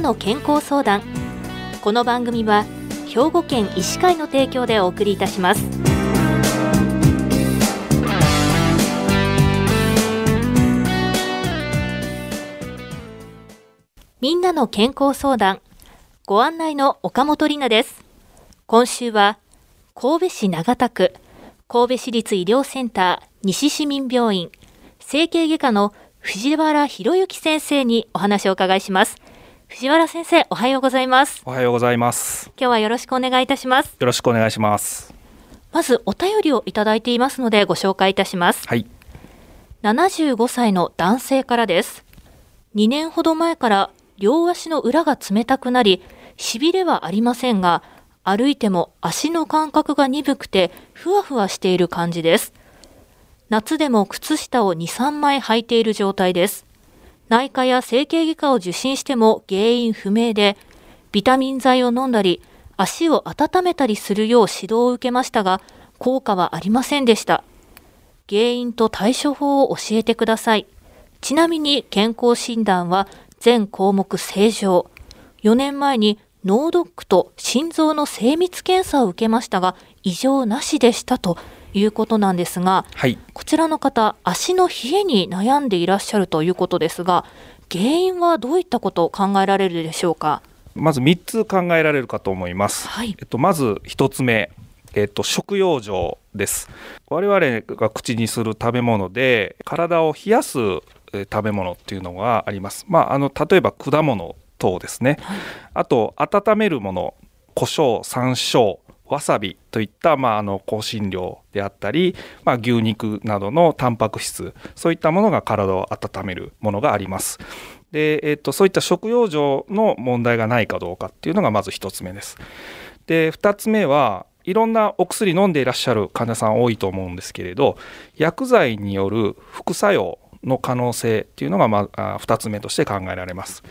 の健康相談。この番組は兵庫県医師会の提供でお送りいたします。みんなの健康相談。ご案内の岡本里奈です。今週は神戸市長田区神戸市立医療センター西市民病院整形外科の藤原博之先生にお話をお伺いします。藤原先生おはようございます。おはようございます。今日はよろしくお願いいたします。よろしくお願いします。まずお便りをいただいていますのでご紹介いたします。はい。75歳の男性からです。2年ほど前から両足の裏が冷たくなりしびれはありませんが歩いても足の感覚が鈍くてふわふわしている感じです。夏でも靴下を2、3枚履いている状態です。内科や整形外科を受診しても原因不明で、ビタミン剤を飲んだり、足を温めたりするよう指導を受けましたが、効果はありませんでした。原因と対処法を教えてください。ちなみに健康診断は全項目正常。4年前に脳ドックと心臓の精密検査を受けましたが、異常なしでしたということなんですが、はい、こちらの方、足の冷えに悩んでいらっしゃるということですが、原因はどういったことを考えられるでしょうか？まず3つ考えられるかと思います。はい、えっと、まず1つ目、えっと、食用状です。我々が口にする食べ物で体を冷やす食べ物っていうのがあります。まあ、あの例えば果物等ですね。はい、あと温めるもの、胡椒、山椒、わさびといった、まあ、あの香辛料であったり、まあ、牛肉などのタンパク質そういったものが体を温めるものがあります。で、えっと、そういった食用上の問題がないかどうかっていうのがまず1つ目です。で2つ目はいろんなお薬飲んでいらっしゃる患者さん多いと思うんですけれど薬剤による副作用の可能性っていうのが、まあ、2つ目として考えられます。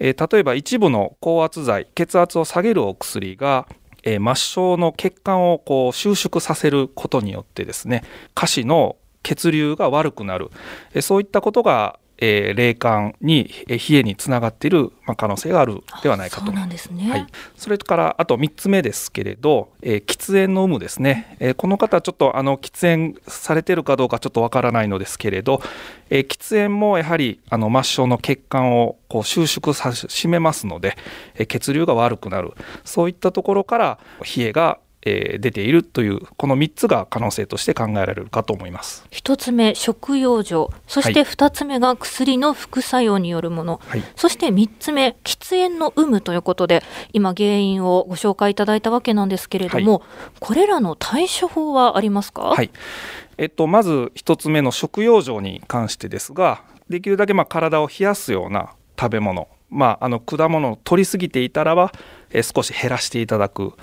え、例えば一部の高圧剤血圧を下げるお薬がえー、末梢の血管をこう収縮させることによってですね下肢の血流が悪くなる、え、そういったことがえー、霊感に、えー、冷えにつながっている、まあ、可能性があるではないかと。そうなんですね、はい、それからあと3つ目ですけれど、えー、喫煙の有無ですね、えー、この方ちょっとあの喫煙されてるかどうかちょっとわからないのですけれど、えー、喫煙もやはりあの末梢の血管をこう収縮さしめますので、えー、血流が悪くなる。そういったところから冷えがえー、出ているというこの3つが可能性として考えられるかと思います。1つ目食用状そして2つ目が薬の副作用によるもの、はい、そして3つ目喫煙の有無ということで今原因をご紹介いただいたわけなんですけれども、はい、これらの対処法はありますか、はい。えっと、まず1つ目の食用状に関してですができるだけまあ体を冷やすような食べ物、まあ、あの果物を取りすぎていたらば、え少し減らしていただく。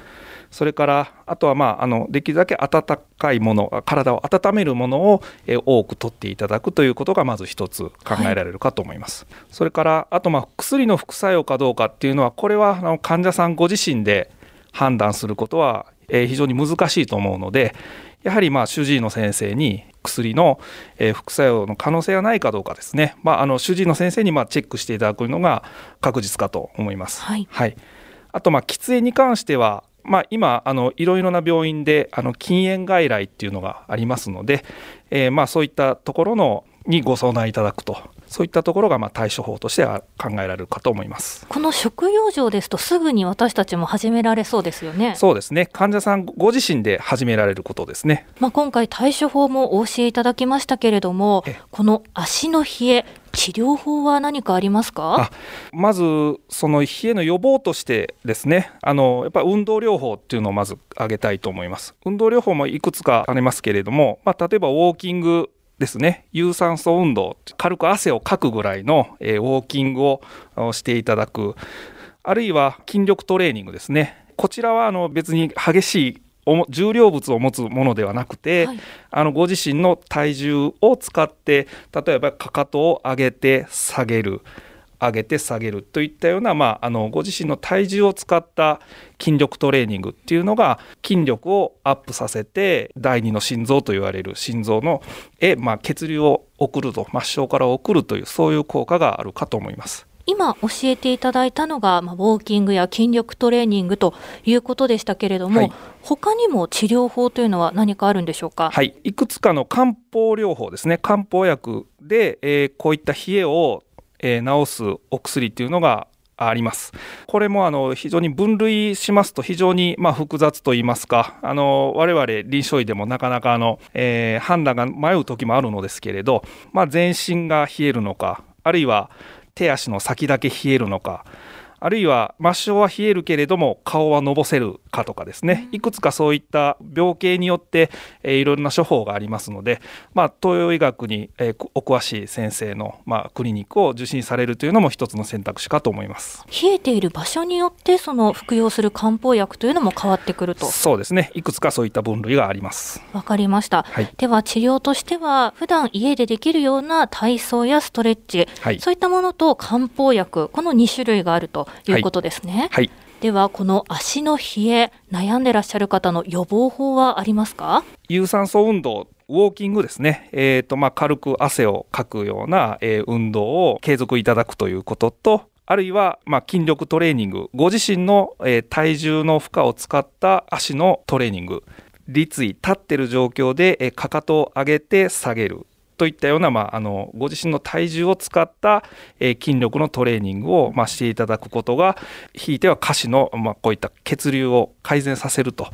それからあとは、まあ、あのできるだけ温かいもの体を温めるものを、え多く取っていただくということがまず一つ考えられるかと思います。はい、それからあと、まあ、薬の副作用かどうかっていうのはこれはあの患者さんご自身で判断することは、え非常に難しいと思うのでやはりまあ主治医の先生に薬の、え副作用の可能性がないかどうかですね、まあ、あの主治医の先生にまあチェックしていただくのが確実かと思います。はい、はい、あとまあ喫煙に関してはまあ、今あのいろいろな病院であの禁煙外来っていうのがありますので、えー、まあそういったところのにご相談いただくと。そういったところがまあ対処法としては考えられるかと思います。この食用状ですとすぐに私たちも始められそうですよね。そうですね。患者さんご自身で始められることですね、まあ、今回対処法もお教えいただきましたけれどもこの足の冷え治療法は何かありますか？まずその冷えの予防としてですねあのやっぱり運動療法っていうのをまず挙げたいと思います。運動療法もいくつかありますけれども、まあ、例えばウォーキングですね。有酸素運動軽く汗をかくぐらいの、えー、ウォーキングをしていただく。あるいは筋力トレーニングですね。こちらはあの別に激しい重量物を持つものではなくて、はい、あのご自身の体重を使って例えばかかとを上げて下げる上げて下げるといったような、まあ、あのご自身の体重を使った筋力トレーニングっていうのが筋力をアップさせて第二の心臓と言われる心臓のへ、まあ、血流を送ると末梢から送るというそういう効果があるかと思います。今教えていただいたのが、まあ、ウォーキングや筋力トレーニングということでしたけれども、はい、他にも治療法というのは何かあるんでしょうか？はい、いくつかの漢方療法ですね。漢方薬で、えー、こういった冷えを、えー、治すお薬っていうのがあります。これもあの非常に分類しますと非常にま複雑と言いますか、あの我々臨床医でもなかなかあの、えー、判断が迷う時もあるのですけれど、まあ、全身が冷えるのか、あるいは手足の先だけ冷えるのか、あるいは末梢は冷えるけれども顔はのぼせるかとかですね。いくつかそういった病形によって、えー、いろんな処方がありますので、まあ、東洋医学に、えー、お詳しい先生の、まあ、クリニックを受診されるというのも一つの選択肢かと思います。冷えている場所によってその服用する漢方薬というのも変わってくると。そうですね。いくつかそういった分類があります。わかりました、はい、では治療としては普段家でできるような体操やストレッチ、はい、そういったものと漢方薬この2種類があるということですね。はい、ではこの足の冷え悩んでらっしゃる方の予防法はありますか？有酸素運動ウォーキングですね、えーとまあ、軽く汗をかくような、えー、運動を継続いただくということとあるいは、まあ、筋力トレーニング。ご自身の、えー、体重の負荷を使った足のトレーニング。立位立ってる状況で、えー、かかとを上げて下げるといったような、まあ、あのご自身の体重を使った、えー、筋力のトレーニングを、まあ、していただくことがひいては下肢の、まあ、こういった血流を改善させると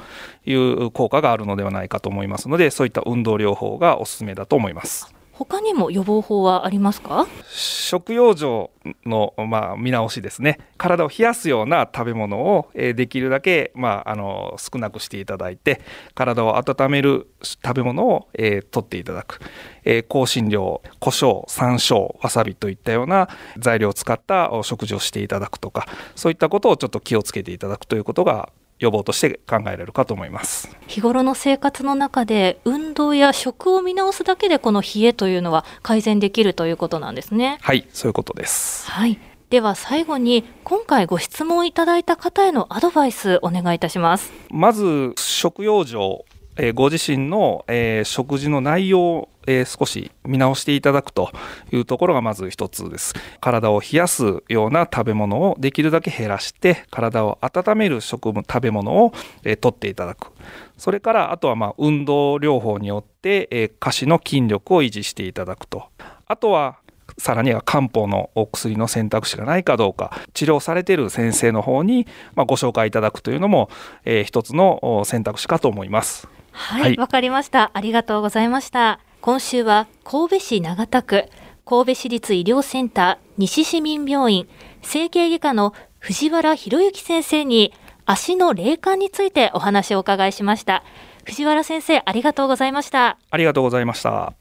いう効果があるのではないかと思いますのでそういった運動療法がおすすめだと思います。他にも予防法はありますか？食用上の、まあ、見直しですね。体を冷やすような食べ物を、え、できるだけ、まあ、あの少なくしていただいて体を温める食べ物を、えー、取っていただく、えー、香辛料胡椒山椒わさびといったような材料を使ったお食事をしていただくとかそういったことをちょっと気をつけていただくということが予防として考えられるかと思います。日頃の生活の中で運動や食を見直すだけでこの冷えというのは改善できるということなんですね。はいそういうことです。はい。では最後に今回ご質問いただいた方へのアドバイスお願いいたします。まず食用上え、ご自身の、え、食事の内容を、え、少し見直していただくというところがまず一つです。体を冷やすような食べ物をできるだけ減らして体を温める食食べ物を、えー、取っていただく。それからあとはまあ運動療法によって、え、下肢の筋力を維持していただくと。あとはさらには漢方のお薬の選択肢がないかどうか治療されている先生の方に、ま、ご紹介いただくというのも、えー、一つの選択肢かと思います。はい、わ、はい、かりました。ありがとうございました。今週は神戸市長田区神戸市立医療センター西市民病院整形外科の藤原博之先生に足の霊感についてお話をお伺いしました。藤原先生、ありがとうございました。ありがとうございました。